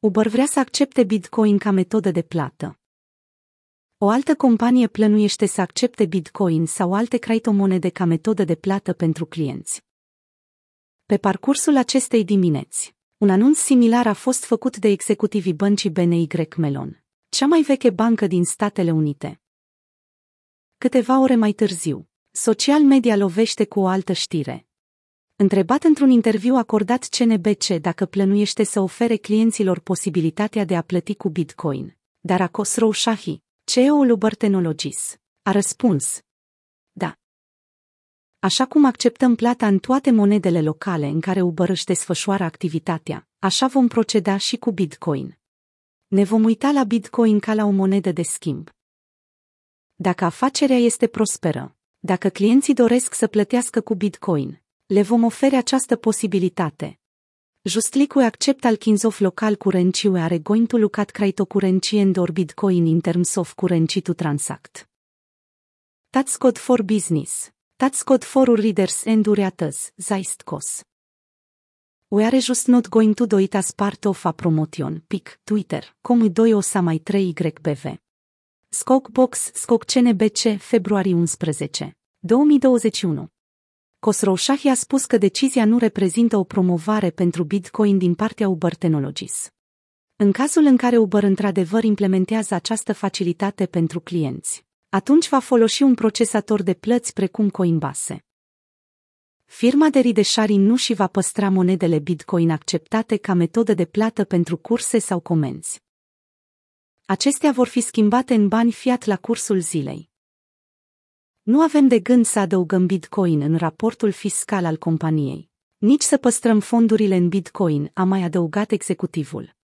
Uber vrea să accepte Bitcoin ca metodă de plată. O altă companie plănuiește să accepte Bitcoin sau alte criptomonede ca metodă de plată pentru clienți. Pe parcursul acestei dimineți, un anunț similar a fost făcut de executivii băncii BNY Mellon, cea mai veche bancă din Statele Unite. Câteva ore mai târziu, social media lovește cu o altă știre. Întrebat într-un interviu acordat CNBC dacă plănuiește să ofere clienților posibilitatea de a plăti cu Bitcoin, dar Khosrow Shahi, CEO-ul Uber Technologies, a răspuns. Da. Așa cum acceptăm plata în toate monedele locale în care Uber își desfășoară activitatea, așa vom proceda și cu Bitcoin. Ne vom uita la Bitcoin ca la o monedă de schimb. Dacă afacerea este prosperă, dacă clienții doresc să plătească cu Bitcoin, le vom oferi această posibilitate. Justlicul accept al kinzof local currency are going to look at cryptocurrency and or Bitcoin in terms of currency to transact. That's code for business. That's code for readers and ureators, zaistkos. We are just not going to do it as part of a promotion, pic, Twitter, com 2 o sa mai 3 YBV. Skokbox, Skok CNBC, februarie 11, 2021. Khosrow a spus că decizia nu reprezintă o promovare pentru Bitcoin din partea Uber Technologies. În cazul în care Uber într-adevăr implementează această facilitate pentru clienți, atunci va folosi un procesator de plăți precum Coinbase. Firma de Ridesharing nu și va păstra monedele Bitcoin acceptate ca metodă de plată pentru curse sau comenzi. Acestea vor fi schimbate în bani fiat la cursul zilei. Nu avem de gând să adăugăm Bitcoin în raportul fiscal al companiei, nici să păstrăm fondurile în Bitcoin, a mai adăugat executivul.